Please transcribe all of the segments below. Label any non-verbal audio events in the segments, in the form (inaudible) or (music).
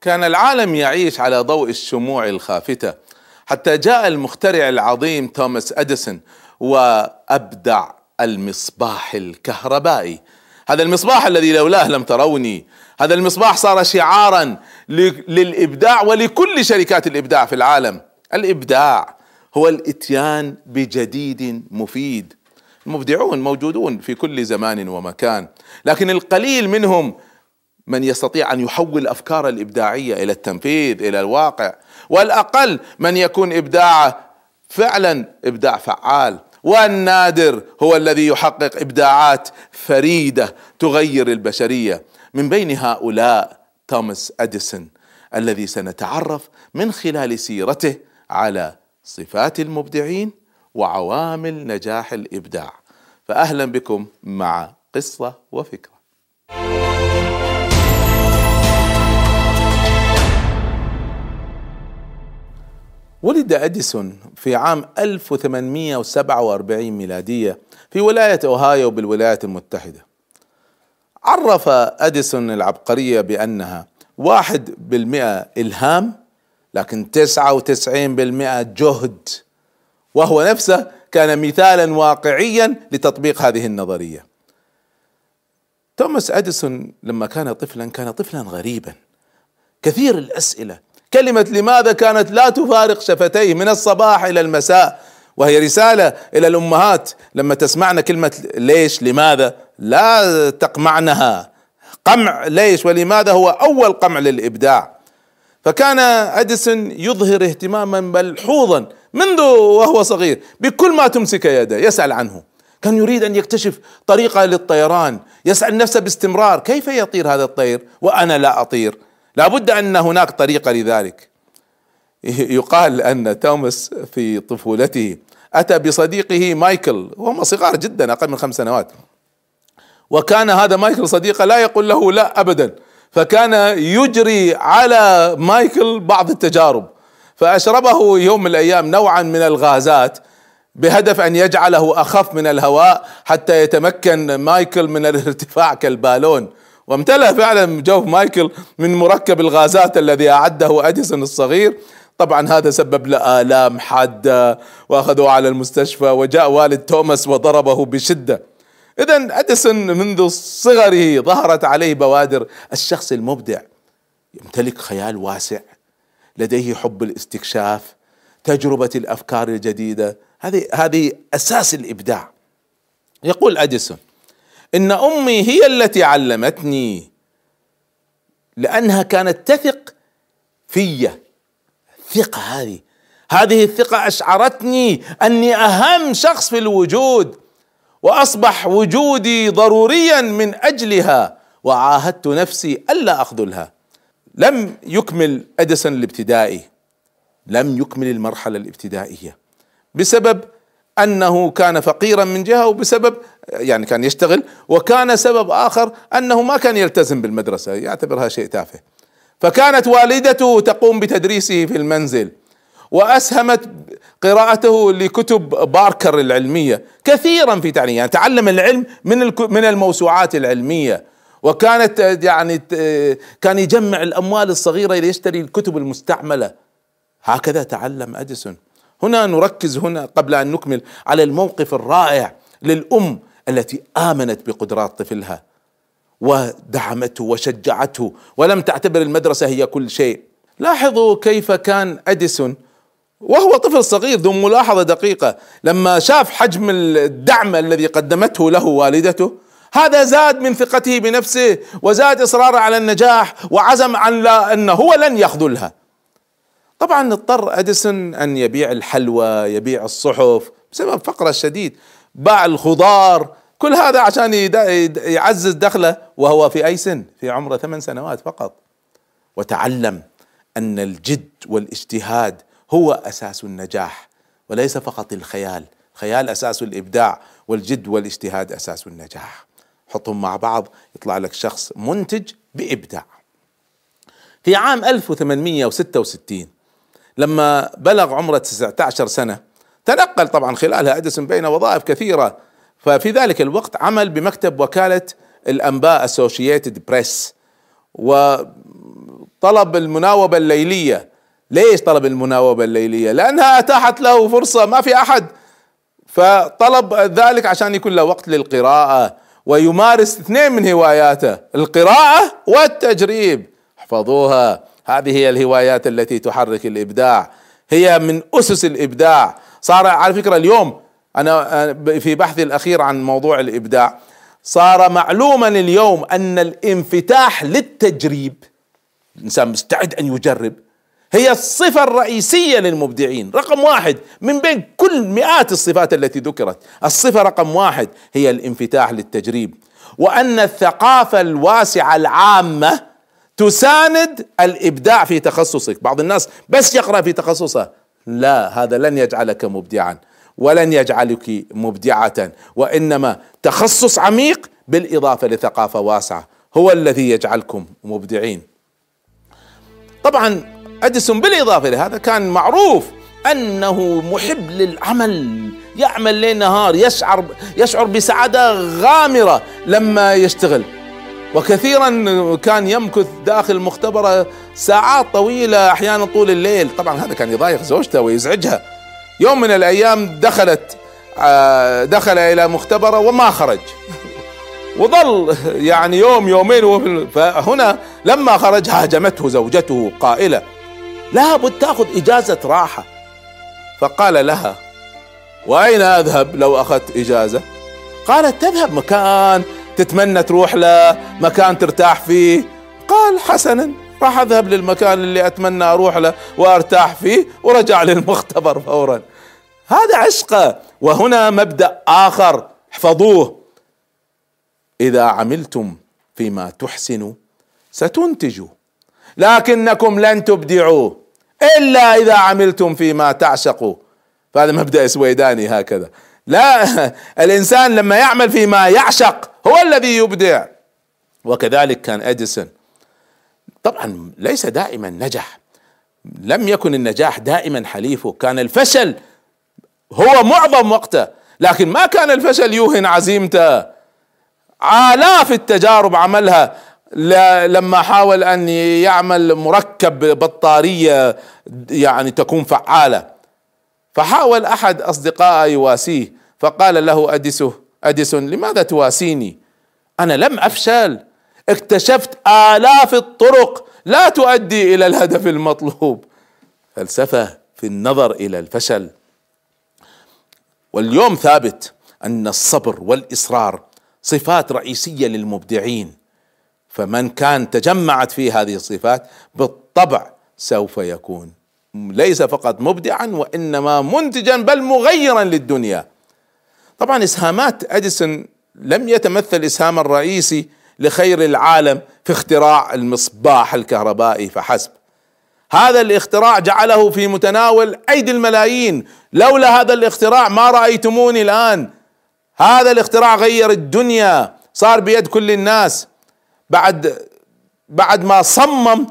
كان العالم يعيش على ضوء الشموع الخافتة حتى جاء المخترع العظيم توماس أديسون وأبدع المصباح الكهربائي. هذا المصباح الذي لولاه لم تروني. هذا المصباح صار شعارا للإبداع ولكل شركات الإبداع في العالم. الإبداع هو الإتيان بجديد مفيد. المبدعون موجودون في كل زمان ومكان لكن القليل منهم من يستطيع أن يحول الافكار الإبداعية إلى التنفيذ إلى الواقع. والأقل من يكون ابداعه فعلا إبداع فعال. والنادر هو الذي يحقق إبداعات فريدة تغير البشرية. من بين هؤلاء توماس أديسون الذي سنتعرف من خلال سيرته على صفات المبدعين وعوامل نجاح الإبداع. فاهلا بكم مع قصة وفكرة. ولد أديسون في عام 1847 ميلادية في ولاية أوهايو بالولايات المتحدة. عرف أديسون العبقرية بأنها واحد بالمئة إلهام لكن تسعة وتسعين بالمئة جهد وهو نفسه كان مثالا واقعيا لتطبيق هذه النظرية. توماس أديسون لما كان طفلا كان طفلا غريبا. كثير الأسئلة كلمة لماذا كانت لا تفارق شفتيه من الصباح إلى المساء؟ وهي رسالة إلى الأمهات لما تسمعن كلمة ليش لماذا؟ لا تقمعنها. قمع ليش ولماذا هو أول قمع للإبداع؟ فكان أديسون يظهر اهتماما ملحوظا منذ وهو صغير بكل ما تمسك يده يسأل عنه. كان يريد أن يكتشف طريقة للطيران يسأل نفسه باستمرار كيف يطير هذا الطير؟ وأنا لا أطير. لابد أن هناك طريقه لذلك. (laughs) يقال أن توماس في طفولته أتى بصديقه مايكل وهم صغار جدا أقل من خمس سنوات. وكان هذا مايكل صديقه لا يقول له لا ابدا. فكان يجري على مايكل بعض التجارب. فأشربه يوم من الأيام نوعا من الغازات بهدف أن يجعله أخف من الهواء حتى يتمكن مايكل من الارتفاع كالبالون. وامتلأ فعلا جوف مايكل من مركب الغازات الذي أعده أديسون الصغير. طبعا هذا سبب له آلام حادة واخذوه على المستشفى وجاء والد توماس وضربه بشدة. اذا أديسون منذ صغره ظهرت عليه بوادر الشخص المبدع. يمتلك خيال واسع. لديه حب الاستكشاف تجربة الأفكار الجديدة. هذه هذه أساس الإبداع. يقول أديسون إن أمي هي التي علمتني لأنها كانت تثق في. الثقة هذه هذه الثقة أشعرتني أني أهم شخص في الوجود وأصبح وجودي ضروريا من أجلها وعاهدت نفسي ألا أخذلها. لم يكمل أديسون الابتدائي لم يكمل المرحلة الابتدائية. بسبب أنه كان فقيرا من جهة وبسبب يعني كان يشتغل وكان سبب آخر أنه ما كان يلتزم بالمدرسة يعتبرها شيء تافه. فكانت والدته تقوم بتدريسه في المنزل وأسهمت قراءته لكتب باركر العلمية كثيرا في تعليم يعني تعلم العلم من من الموسوعات العلمية. وكانت يعني كان يجمع الأموال الصغيرة ليشتري الكتب المستعملة. هكذا تعلم أديسون. هنا نركز هنا قبل أن نكمل على الموقف الرائع للأم التي آمنت بقدرات طفلها ودعمته وشجعته ولم تعتبر المدرسة هي كل شيء. لاحظوا كيف كان أديسون وهو طفل صغير ذو ملاحظة دقيقة. لما شاف حجم الدعم الذي قدمته له والدته هذا زاد من ثقته بنفسه وزاد إصراره على النجاح وعزم عن لا انه هو لن يخذلها. طبعا اضطر أديسون أن يبيع الحلوى يبيع الصحف بسبب فقره الشديد باع الخضار كل هذا عشان يعزز دخله وهو في أي سن؟ في عمره ثمان سنوات فقط. وتعلم أن الجد والاجتهاد هو أساس النجاح وليس فقط الخيال. خيال أساس الإبداع والجد والاجتهاد أساس النجاح. حطهم مع بعض يطلع لك شخص منتج بإبداع. في عام 1866 لما بلغ عمره 19 سنة تنقل طبعا خلالها أديسون بين وظائف كثيرة. ففي ذلك الوقت عمل بمكتب وكالة الأنباء اسوشيتد بريس وقام طلب المناوبة الليلية. ليش طلب المناوبة الليلية؟ لأنها أتاحت له فرصة ما في أحد. فطلب ذلك عشان يكون له وقت للقراءة. ويمارس اثنين من هواياته القراءة والتجريب. احفظوها هذه هي الهوايات التي تحرك الإبداع. هي من أسس الإبداع. صار على فكرة اليوم أنا في بحثي الأخير عن موضوع الإبداع. صار معلوما اليوم أن الانفتاح للتجريب الإنسان مستعد أن يجرب هي الصفة الرئيسية للمبدعين. رقم واحد من بين كل مئات الصفات التي ذكرت الصفة رقم واحد هي الانفتاح للتجريب. وأن الثقافة الواسعة العامة تساند الإبداع في تخصصك. بعض الناس بس يقرأ في تخصصه. لا هذا لن يجعلك مبدعا ولن يجعلك مبدعة وإنما تخصص عميق بالإضافة لثقافة واسعة. هو الذي يجعلكم مبدعين. طبعا أديسون بالإضافة لهذا كان معروف أنه محب للعمل. يعمل ليل نهار يشعر يشعر بسعادة غامرة لما يشتغل. وكثيرا كان يمكث داخل المختبرة ساعات طويلة أحيانا طول الليل. طبعا هذا كان يضايق زوجته ويزعجها. يوم من الأيام دخلت آه، دخل إلى مختبرة وما خرج. (laughs) وظل يعني يوم يومين فهنا لما خرج هاجمته زوجته قائلة لابد تأخذ إجازة راحة. فقال لها وأين أذهب لو أخذت إجازة؟ قالت تذهب مكان تتمنى تروح له مكان ترتاح فيه؟ قال حسنا راح أذهب للمكان اللي أتمنى أروح له وأرتاح فيه ورجع (laughs) للمختبر فورا. هذا عشقه وهنا مبدأ آخر. احفظوه. إذا عملتم فيما تحسنوا ستنتجوا. لكنكم لن تبدعوا إلا إذا عملتم فيما تعشقوا. فهذا مبدأ سويداني هكذا. لا الإنسان لما يعمل فيما يعشق هو الذي يبدع. وكذلك كان أديسون. طبعا ليس دائما نجح. لم يكن النجاح دائما حليفه. كان الفشل هو معظم وقته. لكن ما كان الفشل يوهن عزيمته. آلاف التجارب عملها. لما حاول أن يعمل مركب بطارية يعني تكون فعالة. فحاول أحد أصدقائه يواسيه. فقال له اديسو اديسون لماذا تواسيني؟ أنا لم أفشل. اكتشفت آلاف الطرق لا تؤدي إلى الهدف المطلوب. فلسفة في النظر إلى الفشل. واليوم ثابت أن الصبر والإصرار صفات رئيسية للمبدعين. فمن كان تجمعت فيه هذه الصفات بالطبع سوف يكون. ليس فقط مبدعا وإنما منتجا بل مغيرا للدنيا. طبعا إسهامات أديسون لم يتمثل اسهاما رئيسي لخير العالم في اختراع المصباح الكهربائي فحسب. هذا الاختراع جعله في متناول أيدي الملايين. لولا هذا الاختراع ما رأيتموني الآن. هذا الاختراع غير الدنيا. صار بيد كل الناس. بعد بعد ما صمم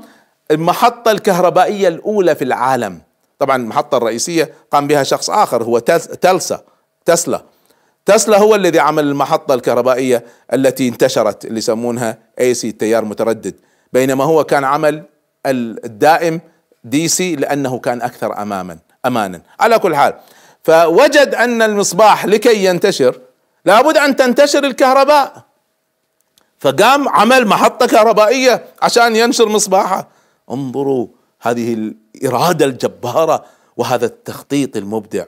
المحطة الكهربائية الأولى في العالم. طبعا المحطة الرئيسية قام بها شخص آخر هو تلسا تسلا. تسلا هو الذي عمل المحطة الكهربائية التي انتشرت اللي يسمونها AC تيار متردد. بينما هو كان عمل الدائم DC لأنه كان أكثر أماما أمانا. على كل حال فوجد أن المصباح لكي ينتشر لابد أن تنتشر الكهرباء. فقام عمل محطة كهربائية عشان ينشر مصباحه. انظروا هذه الإرادة الجبارة وهذا التخطيط المبدع.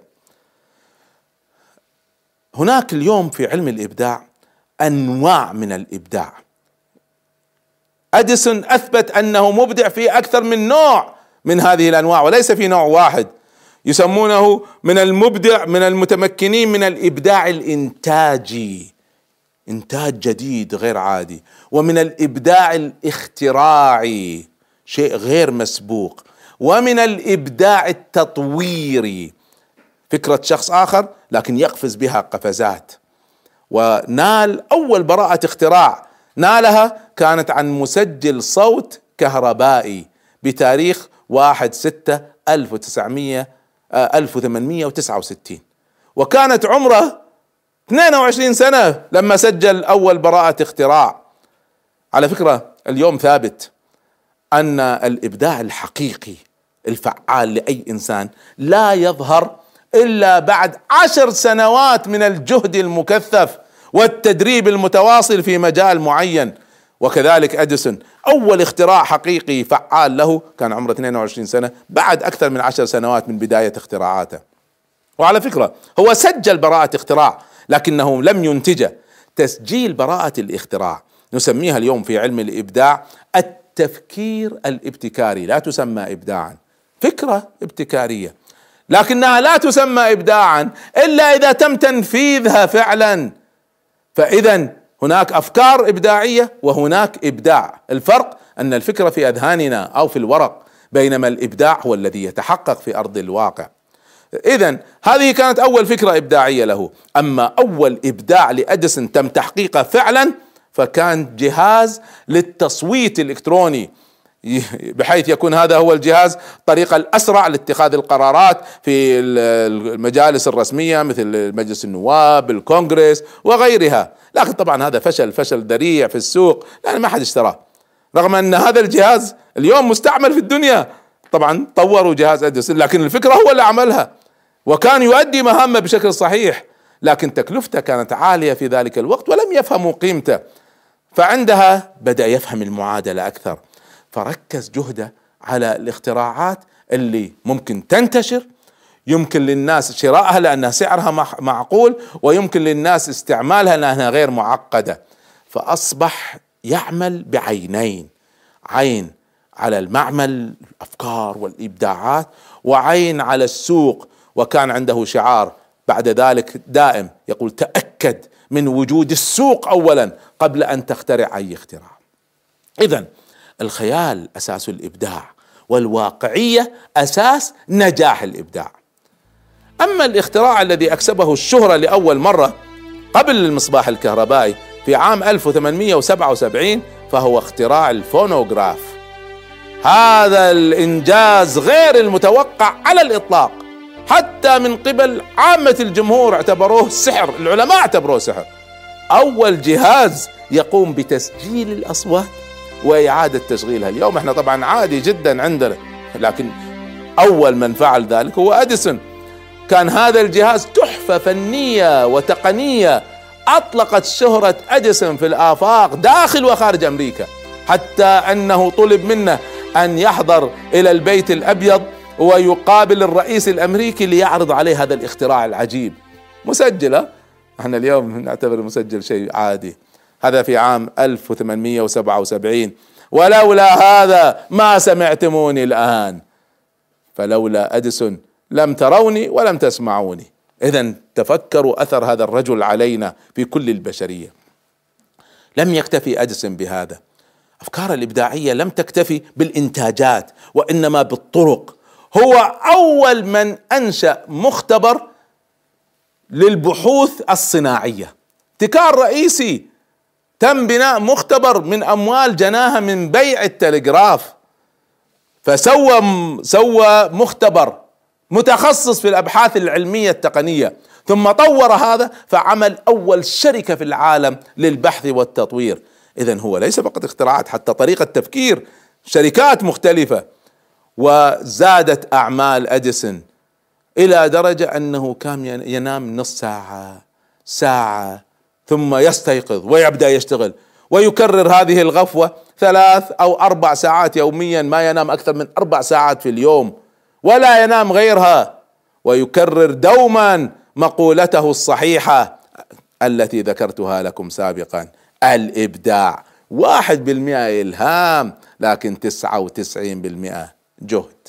هناك اليوم في علم الإبداع أنواع من الإبداع. أديسون أثبت أنه مبدع في أكثر من نوع من هذه الأنواع وليس في نوع واحد. يسمونه من المبدع من المتمكنين من الإبداع الإنتاجي إنتاج جديد غير عادي ومن الإبداع الاختراعي شيء غير مسبوق ومن الإبداع التطويري. فكرة شخص آخر لكن يقفز بها قفزات. ونال أول براءة اختراع نالها كانت عن مسجل صوت كهربائي بتاريخ 1 6 1900 1869 وكانت عمره 22 سنة لما سجل أول براءة اختراع. على فكرة اليوم ثابت أن الإبداع الحقيقي الفعال لأي إنسان لا يظهر إلا بعد عشر سنوات من الجهد المكثف والتدريب المتواصل في مجال معين. وكذلك أديسون أول اختراع حقيقي فعال له كان عمره 22 سنة بعد أكثر من عشر سنوات من بداية اختراعاته. وعلى فكرة هو سجل براءة اختراع لكنه لم ينتجه. تسجيل براءة الاختراع نسميها اليوم في علم الإبداع التفكير الابتكاري لا تسمى ابداعا فكرة ابتكارية. لكنها لا تسمى ابداعا إلا إذا تم تنفيذها فعلا. فاذا هناك أفكار إبداعية وهناك إبداع. الفرق أن الفكرة في أذهاننا أو في الورق بينما الإبداع هو الذي يتحقق في أرض الواقع. اذا هذه كانت أول فكرة إبداعية له. أما أول إبداع لاديسون تم تحقيقه فعلا فكان جهاز للتصويت الإلكتروني. بحيث يكون هذا هو الجهاز الطريقة الأسرع لاتخاذ القرارات في المجالس الرسمية مثل مجلس النواب الكونغرس وغيرها. لكن طبعا هذا فشل فشل ذريع في السوق. لأن ما حد اشتراه. رغم أن هذا الجهاز اليوم مستعمل في الدنيا. طبعا طوروا جهاز اديسون لكن الفكرة هو اللي عملها. وكان يؤدي مهامه بشكل صحيح. لكن تكلفته كانت عالية في ذلك الوقت ولم يفهموا قيمته. فعندها بدأ يفهم المعادلة أكثر. فركز جهده على الاختراعات اللي ممكن تنتشر. يمكن للناس شرائها لأنها سعرها معقول ويمكن للناس استعمالها لأنها غير معقدة. فأصبح يعمل بعينين. عين على المعمل الأفكار والإبداعات وعين على السوق. وكان عنده شعار بعد ذلك دائم يقول تأكد من وجود السوق أولا قبل أن تخترع أي اختراع. إذا الخيال أساس الإبداع والواقعية أساس نجاح الإبداع. أما الاختراع الذي أكسبه الشهرة لأول مرة قبل المصباح الكهربائي في عام 1877 فهو اختراع الفونوغراف. هذا الإنجاز غير المتوقع على الإطلاق حتى من قبل عامة الجمهور اعتبروه سحر العلماء اعتبروه سحر. أول جهاز يقوم بتسجيل الأصوات وإعادة تشغيلها. اليوم إحنا طبعا عادي جدا عندنا لكن أول من فعل ذلك هو أديسون. كان هذا الجهاز تحفة فنية وتقنية أطلقت شهرة أديسون في الآفاق داخل وخارج أمريكا حتى أنه طلب منه أن يحضر إلى البيت الأبيض ويقابل الرئيس الأمريكي ليعرض عليه هذا الاختراع العجيب. مسجلة؟ إحنا اليوم نعتبر المسجل شيء عادي. هذا في عام 1877 ولولا هذا ما سمعتموني الآن. فلولا أديسون لم تروني ولم تسمعوني. إذا تفكروا أثر هذا الرجل علينا في كل البشرية. لم يكتفي أديسون بهذا. أفكار الإبداعية لم تكتفي بالإنتاجات وإنما بالطرق. هو أول من أنشأ مختبر للبحوث الصناعية. ابتكار رئيسي تم بناء مختبر من أموال جناها من بيع التلغراف. فسوى سوى مختبر متخصص في الأبحاث العلمية التقنية. ثم طور هذا فعمل أول شركة في العالم للبحث والتطوير. اذا هو ليس فقط اختراعات حتى طريقة تفكير شركات مختلفة. وزادت أعمال أديسون إلى درجة أنه كان ينام نص ساعة ساعة ثم يستيقظ ويبدأ يشتغل ويكرر هذه الغفوة ثلاث أو أربع ساعات يوميا ما ينام أكثر من أربع ساعات في اليوم ولا ينام غيرها. ويكرر دوما مقولته الصحيحة التي ذكرتها لكم سابقا الإبداع. واحد بالمئة إلهام لكن تسعة وتسعين بالمئة جهد.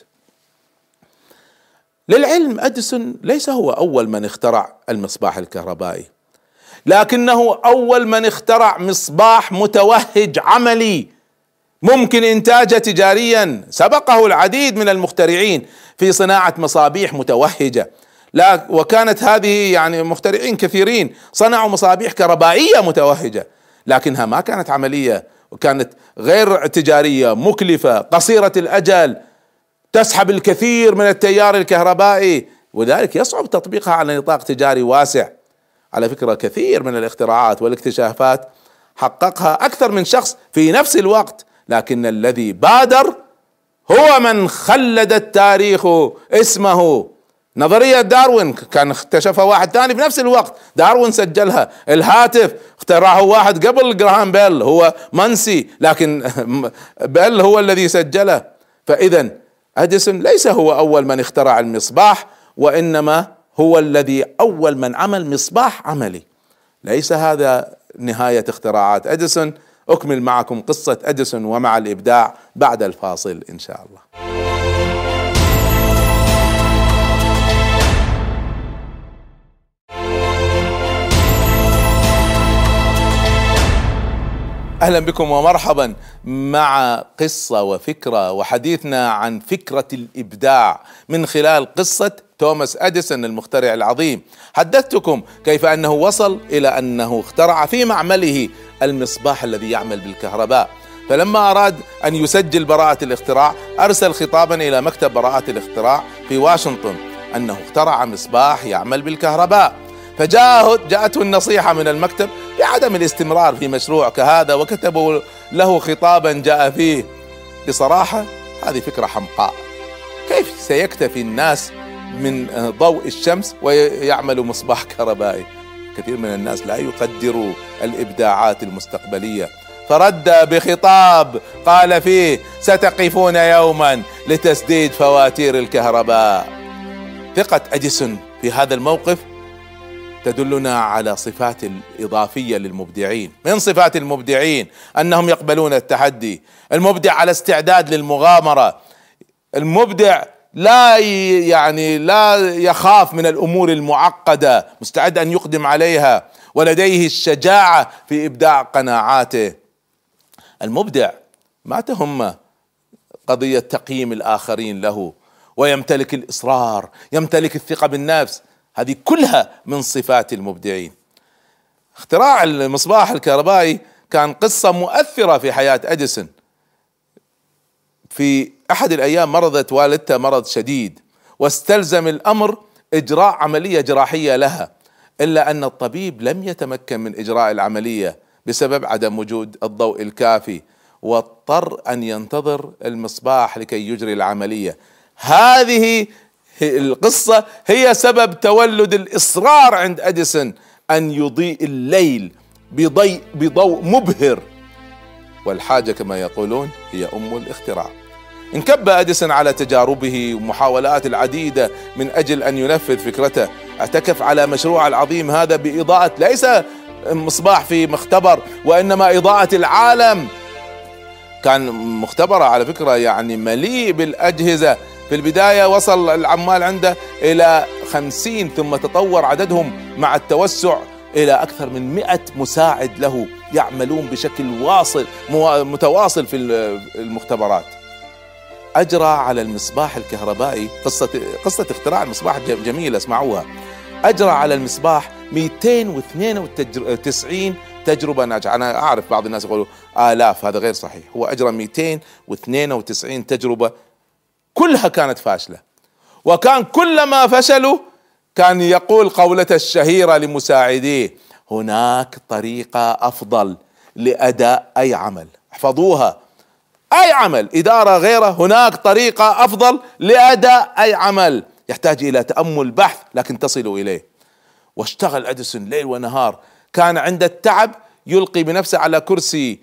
للعلم أديسون ليس هو أول من اخترع المصباح الكهربائي. لكنه أول من اخترع مصباح متوهج عملي ممكن إنتاجه تجاريا. سبقه العديد من المخترعين في صناعة مصابيح متوهجة. لا وكانت هذه يعني مخترعين كثيرين صنعوا مصابيح كهربائيه متوهجة لكنها ما كانت عملية وكانت غير تجارية مكلفة قصيرة الأجل تسحب الكثير من التيار الكهربائي وذلك يصعب تطبيقها على نطاق تجاري واسع. على فكرة كثير من الاختراعات والاكتشافات حققها أكثر من شخص في نفس الوقت لكن الذي بادر هو من خلد التاريخ اسمه. نظرية داروين كان اكتشفها واحد ثاني في نفس الوقت. داروين سجلها. الهاتف اخترعه واحد قبل جراهام بيل هو منسي لكن (laughs) بيل هو الذي سجله. فإذا أديسون ليس هو أول من اخترع المصباح وإنما هو الذي أول من عمل مصباح عملي. ليس هذا نهاية اختراعات أديسون. أكمل معكم قصة أديسون ومع الإبداع بعد الفاصل إن شاء الله. أهلا بكم ومرحبا مع قصة وفكرة وحديثنا عن فكرة الإبداع من خلال قصة توماس أديسون المخترع العظيم. حدثتكم كيف أنه وصل إلى أنه اخترع في معمله المصباح الذي يعمل بالكهرباء. فلما أراد أن يسجل براءة الاختراع أرسل خطابا إلى مكتب براءة الاختراع في واشنطن أنه اخترع مصباح يعمل بالكهرباء. فجاءه جاءته النصيحة من المكتب بعدم الاستمرار في مشروع كهذا وكتبوا له خطابا جاء فيه. بصراحة هذه فكرة حمقاء. كيف سيكتفي الناس من ضوء الشمس ويعملوا مصباح كهربائي؟ كثير من الناس لا يقدروا الإبداعات المستقبلية. فرد بخطاب قال فيه ستقفون يوما لتسديد فواتير الكهرباء. ثقة أديسون في هذا الموقف تدلنا على صفات الاضافيه للمبدعين. من صفات المبدعين؟ أنهم يقبلون التحدي. المبدع على استعداد للمغامرة. المبدع لا يعني لا يخاف من الأمور المعقدة. مستعد أن يقدم عليها. ولديه الشجاعة في إبداع قناعاته. المبدع ما تهمه قضية تقييم الآخرين له. ويمتلك الإصرار. يمتلك الثقة بالنفس. هذه كلها من صفات المبدعين. اختراع المصباح الكهربائي كان قصة مؤثرة في حياة أديسون. في أحد الأيام مرضت والدته مرض شديد واستلزم الأمر إجراء عملية جراحية لها إلا أن الطبيب لم يتمكن من إجراء العملية بسبب عدم وجود الضوء الكافي واضطر أن ينتظر المصباح لكي يجري العملية. هذه القصة هي سبب تولد الإصرار عند أديسون أن يضيء الليل بضيء بضوء مبهر. والحاجة كما يقولون هي أم الاختراع. انكب أديسون على تجاربه ومحاولات العديدة من أجل أن ينفذ فكرته. اعتكف على مشروع العظيم هذا بإضاءة ليس مصباح في مختبر وإنما إضاءة العالم. كان مختبره على فكرة يعني مليء بالأجهزة. في البداية وصل العمال عنده إلى خمسين ثم تطور عددهم مع التوسع إلى أكثر من مئة مساعد له يعملون بشكل واصل متواصل في المختبرات. أجرى على المصباح الكهربائي قصة قصة اختراع المصباح جميلة اسمعوها. أجرى على المصباح 292 تجربة ناجحة. أنا أعرف بعض الناس يقولوا آلاف هذا غير صحيح. هو أجرى 292 تجربة كلها كانت فاشلة. وكان كلما فشلوا كان يقول قولته الشهيرة لمساعديه هناك طريقة أفضل لأداء أي عمل. احفظوها. أي عمل إدارة غيره هناك طريقة أفضل لأداء أي عمل. يحتاج إلى تأمل بحث لكن تصلوا إليه. واشتغل أديسون ليل ونهار. كان عند التعب يلقي بنفسه على كرسي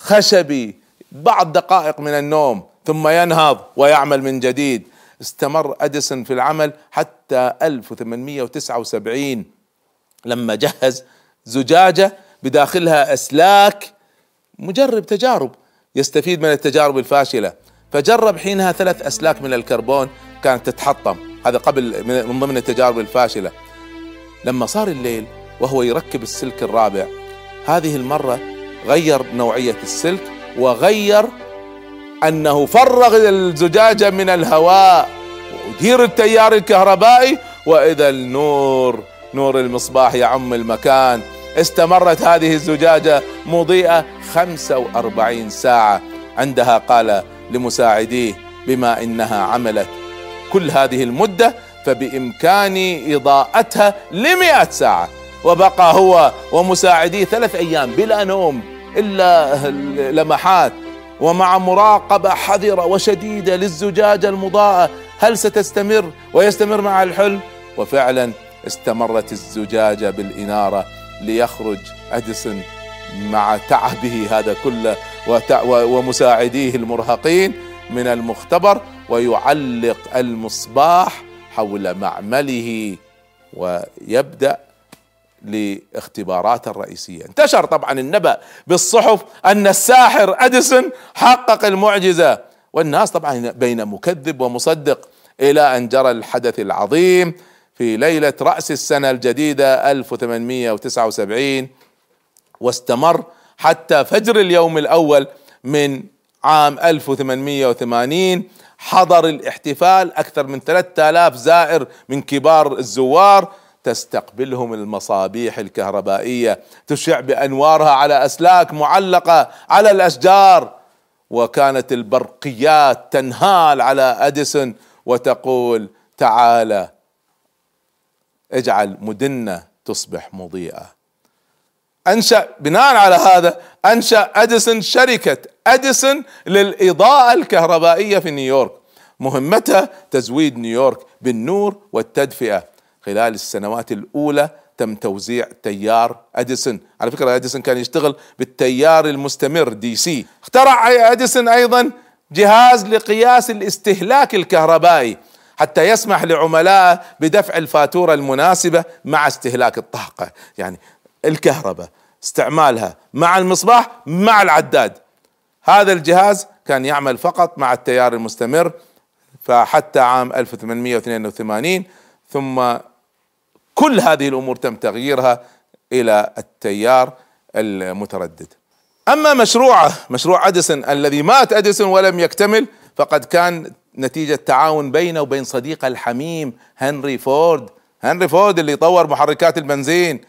خشبي بعض دقائق من النوم. ثم ينهض ويعمل من جديد. استمر أديسون في العمل حتى 1879 لما جهز زجاجة بداخلها أسلاك مجرب تجارب يستفيد من التجارب الفاشلة. فجرب حينها ثلاث أسلاك من الكربون كانت تتحطم. هذا قبل من ضمن التجارب الفاشلة. لما صار الليل وهو يركب السلك الرابع هذه المرة غير نوعية السلك وغير أنه فرغ الزجاجه من الهواء ودير التيار الكهربائي وإذا النور نور المصباح يعم المكان. استمرت هذه الزجاجة مضيئة 45 ساعة. عندها قال لمساعديه بما إنها عملت. كل هذه المدة فبامكاني إضاءتها لمئة ساعة. وبقى هو ومساعديه ثلاث أيام بلا نوم إلا لمحات. ومع مراقبه حذره وشديده للزجاجه المضاءه هل ستستمر؟ ويستمر مع الحلم. وفعلا استمرت الزجاجه بالإنارة ليخرج اديسون مع تعبه هذا كله ومساعديه المرهقين من المختبر ويعلق المصباح حول معمله ويبدأ لاختبارات الرئيسية. انتشر طبعا النبأ بالصحف أن الساحر أديسون حقق المعجزة والناس طبعا بين مكذب ومصدق إلى أن جرى الحدث العظيم في ليلة رأس السنة الجديدة 1879 واستمر حتى فجر اليوم الأول من عام 1880 حضر الاحتفال أكثر من 3000 زائر من كبار الزوار تستقبلهم المصابيح الكهربائية تشع بأنوارها على أسلاك معلقة على الأشجار. وكانت البرقيات تنهال على أديسون وتقول تعالى اجعل مدننا تصبح مضيئة. أنشأ بناء على هذا أنشأ أديسون شركة أديسون للإضاءة الكهربائية في نيويورك. مهمتها تزويد نيويورك بالنور والتدفئة. خلال السنوات الأولى تم توزيع تيار أديسون. على فكرة أديسون كان يشتغل بالتيار المستمر DC اخترع أديسون أيضا جهاز لقياس الاستهلاك الكهربائي حتى يسمح لعملائه بدفع الفاتورة المناسبة مع استهلاك الطاقة. يعني الكهرباء استعمالها مع المصباح مع العداد. هذا الجهاز كان يعمل فقط مع التيار المستمر فحتى عام 1882 ثم كل هذه الأمور تم تغييرها إلى التيار المتردد. أما مشروعه مشروع أديسون الذي مات أديسون ولم يكتمل فقد كان نتيجة تعاون بينه وبين صديقه الحميم هنري فورد. هنري فورد اللي طور محركات البنزين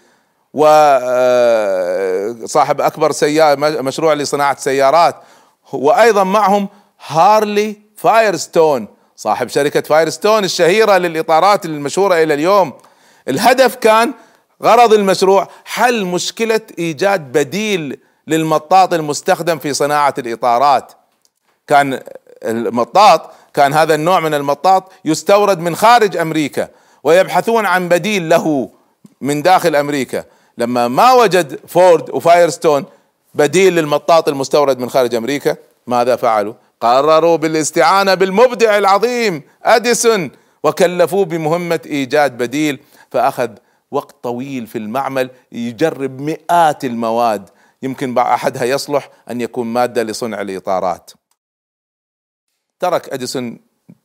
وصاحب آه، أكبر سيارة مشروع لصناعة سيارات. وأيضا معهم هارفي فايرستون صاحب شركة فايرستون الشهيرة للإطارات المشهورة إلى اليوم. الهدف كان غرض المشروع حل مشكلة إيجاد بديل للمطاط المستخدم في صناعة الإطارات كان المطاط كان هذا النوع من المطاط يستورد من خارج أمريكا ويبحثون عن بديل له من داخل أمريكا لما ما وجد فورد وفايرستون بديل للمطاط المستورد من خارج أمريكا ماذا فعلوا؟ قرروا بالاستعانة بالمبدع العظيم أديسون وكلفوه بمهمة إيجاد بديل فأخذ وقت طويل في المعمل يجرب مئات المواد. يمكن أحدها يصلح أن يكون مادة لصنع الإطارات. ترك أديسون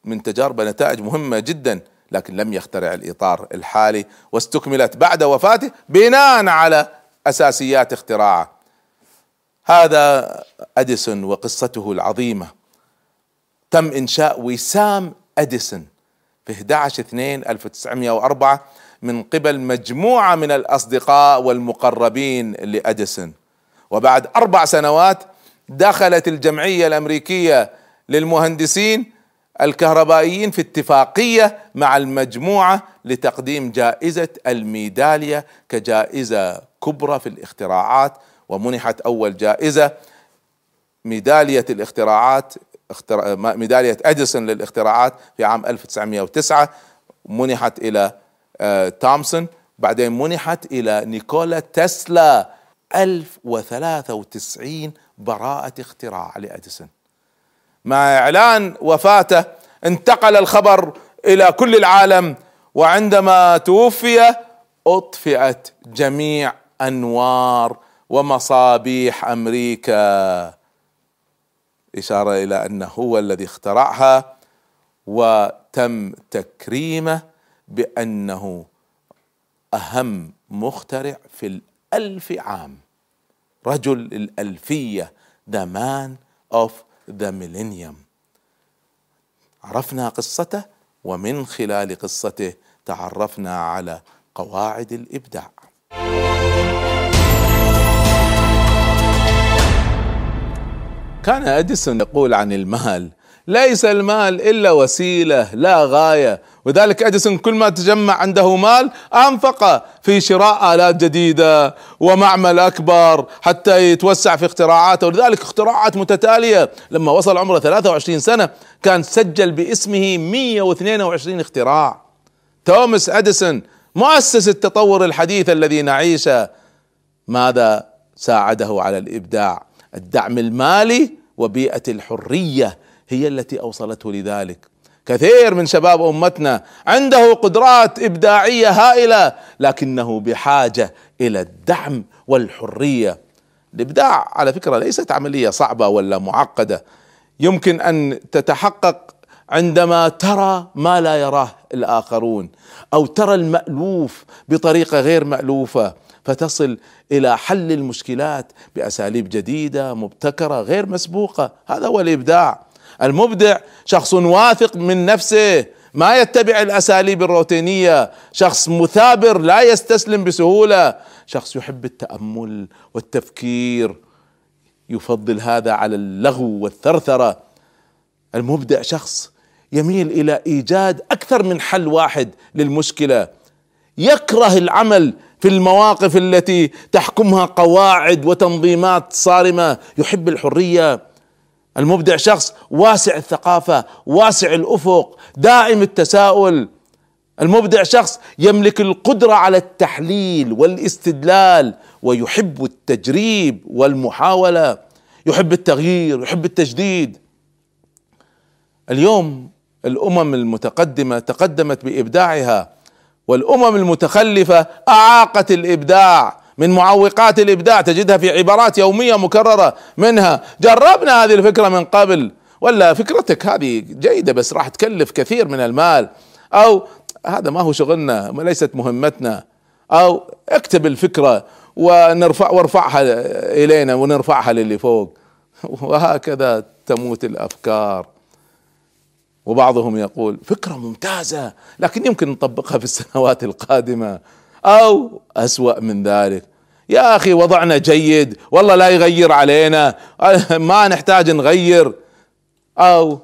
من تجاربه نتائج مهمة جدا لكن لم يخترع الإطار الحالي واستكملت بعد وفاته بناء على أساسيات اختراعه. هذا أديسون وقصته العظيمة. تم إنشاء وسام أديسون في 11 2 1904 من قبل مجموعة من الأصدقاء والمقربين لأديسون. وبعد أربع سنوات دخلت الجمعية الأمريكية للمهندسين الكهربائيين في اتفاقية مع المجموعة لتقديم جائزة الميدالية كجائزة كبرى في الاختراعات ومنحت أول جائزة ميدالية الاختراعات ميدالية أديسون للاختراعات في عام 1909 منحت آه، تومسون. بعدين منحت إلى نيكولا تسلا. 1093 براءة اختراع لأديسون. مع إعلان وفاته انتقل الخبر إلى كل العالم وعندما توفي أطفئت جميع أنوار ومصابيح أمريكا. إشارة إلى أنه هو الذي اخترعها وتم تكريمه بأنه أهم مخترع في الألف عام. رجل الألفية the man of the millennium عرفنا قصته ومن خلال قصته تعرفنا على قواعد الإبداع. كان أديسون يقول عن المال ليس المال إلا وسيلة لا غاية. وذلك اديسون كل ما تجمع عنده مال أنفق في شراء آلات جديدة ومعمل أكبر حتى يتوسع في اختراعاته. ولذلك اختراعات متتالية. لما وصل عمره 23 سنة كان سجل باسمه 122 اختراع. توماس أديسون مؤسس التطور الحديث الذي نعيشه. ماذا ساعده على الإبداع؟ الدعم المالي وبيئة الحرية. هي التي أوصلته لذلك. كثير من شباب أمتنا عنده قدرات إبداعية هائلة لكنه بحاجة إلى الدعم والحرية. الإبداع على فكرة ليست عملية صعبة ولا معقدة. يمكن أن تتحقق عندما ترى ما لا يراه الآخرون أو ترى المألوف بطريقة غير مألوفة فتصل إلى حل المشكلات بأساليب جديدة مبتكرة غير مسبوقة. هذا هو الإبداع. المبدع شخص واثق من نفسه ما يتبع الأساليب الروتينية شخص مثابر لا يستسلم بسهولة شخص يحب التأمل والتفكير يفضل هذا على اللغو والثرثرة. المبدع شخص يميل إلى إيجاد أكثر من حل واحد للمشكلة. يكره العمل في المواقف التي تحكمها قواعد وتنظيمات صارمة. يحب الحرية المبدع شخص واسع الثقافة واسع الأفق دائم التساؤل. المبدع شخص يملك القدرة على التحليل والاستدلال ويحب التجريب والمحاولة. يحب التغيير يحب التجديد. اليوم الأمم المتقدمة تقدمت بإبداعها والأمم المتخلفة أعاقت الإبداع. من معوقات الإبداع تجدها في عبارات يومية مكررة منها. جربنا هذه الفكرة من قبل ولا فكرتك هذه جيدة بس راح تكلف كثير من المال. أو هذا ما هو شغلنا ليست مهمتنا. أو اكتب الفكرة ونرفع وارفعها إلينا ونرفعها للي فوق. وهكذا تموت الأفكار. وبعضهم يقول فكرة ممتازة لكن يمكن نطبقها في السنوات القادمة. أو أسوأ من ذلك. يا أخي وضعنا جيد والله لا يغير علينا. (laughs) ما نحتاج نغير. أو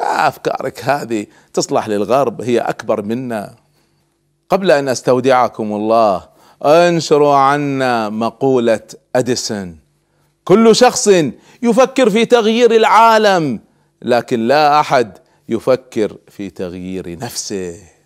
أفكارك هذه تصلح للغرب هي أكبر منا. قبل أن أستودعكم الله انشروا عنا مقولة أديسون. كل شخص يفكر في تغيير العالم لكن لا أحد يفكر في تغيير نفسه.